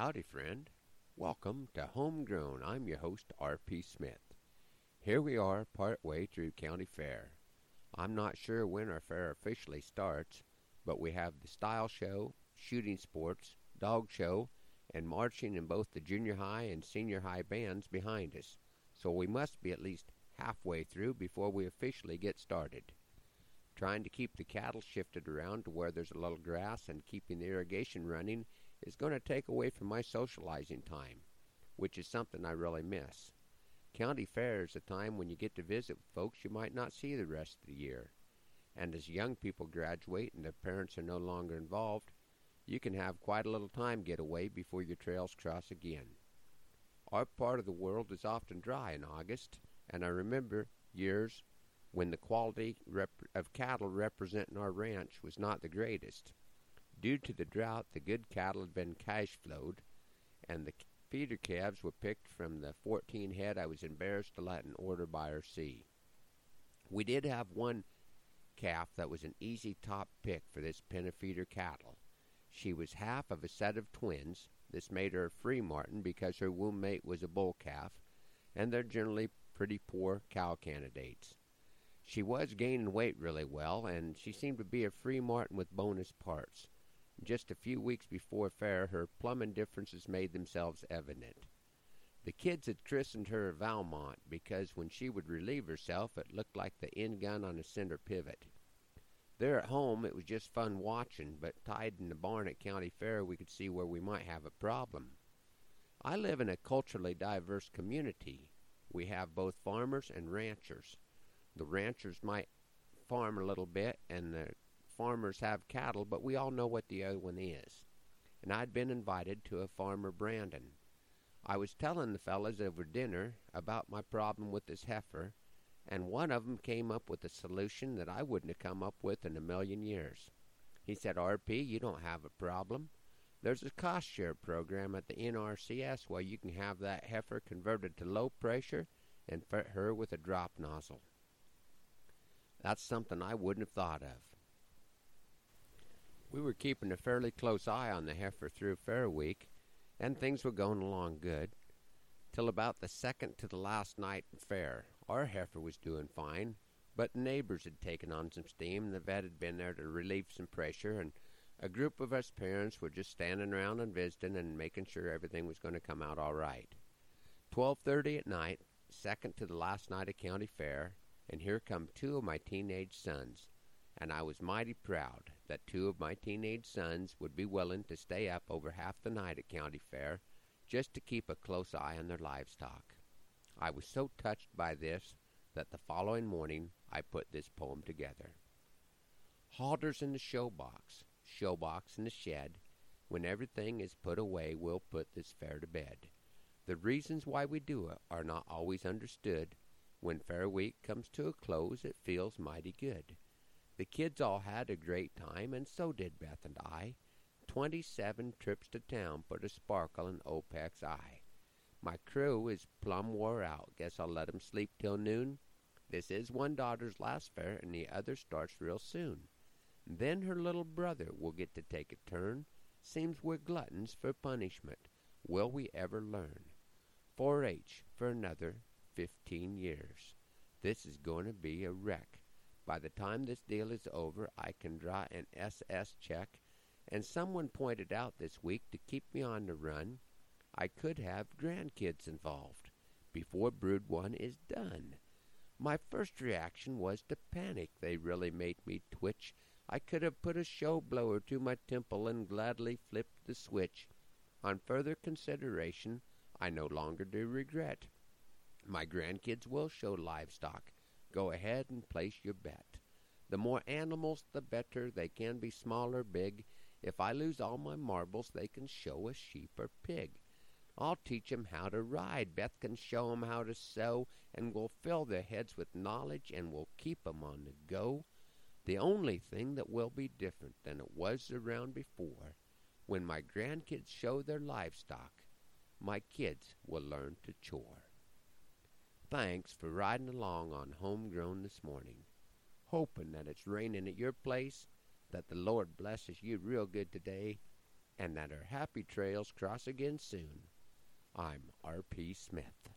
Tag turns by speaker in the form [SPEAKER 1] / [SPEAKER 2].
[SPEAKER 1] Howdy, friend. Welcome to Homegrown. I'm your host, R.P. Smith. Here we are, part way through County Fair. I'm not sure when our fair officially starts, but we have the style show, shooting sports, dog show, and marching in both the junior high and senior high bands behind us, so we must be at least halfway through before we officially get started. Trying to keep the cattle shifted around to where there's a little grass and keeping the irrigation running is going to take away from my socializing time, which is something I really miss. County fair is a time when you get to visit folks you might not see the rest of the year. And as young people graduate and their parents are no longer involved, you can have quite a little time get away before your trails cross again. Our part of the world is often dry in August, and I remember years when the quality rep- of cattle representing our ranch was not the greatest. Due to the drought, the good cattle had been cash flowed, and the feeder calves were picked from the 14 head I was embarrassed to let an order buyer see. We did have one calf that was an easy top pick for this pen of feeder cattle. She was half of a set of twins. This made her a freemartin because her womb mate was a bull calf, and they're generally pretty poor cow candidates. She was gaining weight really well, and she seemed to be a freemartin with bonus parts. Just a few weeks before fair, her plumbing differences made themselves evident. The kids had christened her Valmont because when she would relieve herself, it looked like the end gun on a center pivot. There at home, it was just fun watching, but tied in the barn at County Fair, we could see where we might have a problem. I live in a culturally diverse community. We have both farmers and ranchers. The ranchers might farm a little bit, and the farmers have cattle, but we all know what the other one is. And I'd been invited to a farmer branding. I was telling the fellows over dinner about my problem with this heifer, and one of 'em came up with a solution that I wouldn't have come up with in a million years. He said, RP, you don't have a problem. There's a cost share program at the NRCS where you can have that heifer converted to low pressure and fit her with a drop nozzle. That's something I wouldn't have thought of. We were keeping a fairly close eye on the heifer through Fair Week, and things were going along good, till about the second to the last night Fair. Our heifer was doing fine, but neighbors had taken on some steam, and the vet had been there to relieve some pressure, and a group of us parents were just standing around and visiting and making sure everything was going to come out all right. Twelve thirty at night, second to the last night of county fair, and here come two of my teenage sons, and I was mighty proud that two of my teenage sons would be willing to stay up over half the night at county fair just to keep a close eye on their livestock. I was so touched by this that the following morning I put this poem together. Halters in the show box, show box in the shed. When everything is put away, we'll put this fair to bed. The reasons why we do it are not always understood. When fair week comes to a close, it feels mighty good. The kids all had a great time, and so did Beth and I. Twenty-seven trips to town put a sparkle in OPEC's eye. My crew is plumb wore out. Guess I'll let 'em sleep till noon. This is one daughter's last fair, and the other starts real soon. Then her little brother will get to take a turn. Seems we're gluttons for punishment. Will we ever learn? 4-H for another fifteen years. This is going to be a wreck. By the time this deal is over, I can draw an SS check, and someone pointed out this week to keep me on the run. I could have grandkids involved before Brood 1 is done. My first reaction was to panic. They really made me twitch. I could have put a show blower to my temple and gladly flipped the switch. On further consideration, I no longer do regret. My grandkids will show livestock. Go ahead and place your bet. The more animals, the better. They can be small or big. If I lose all my marbles, they can show a sheep or pig. I'll teach 'em how to ride. Beth can show 'em how to sew, and we'll fill their heads with knowledge, and we'll keep 'em on the go. The only thing that will be different than it was around before, when my grandkids show their livestock, my kids will learn to chore. Thanks for riding along on Homegrown this morning. Hoping that it's raining at your place, that the Lord blesses you real good today, and that our happy trails cross again soon. I'm R.P. Smith.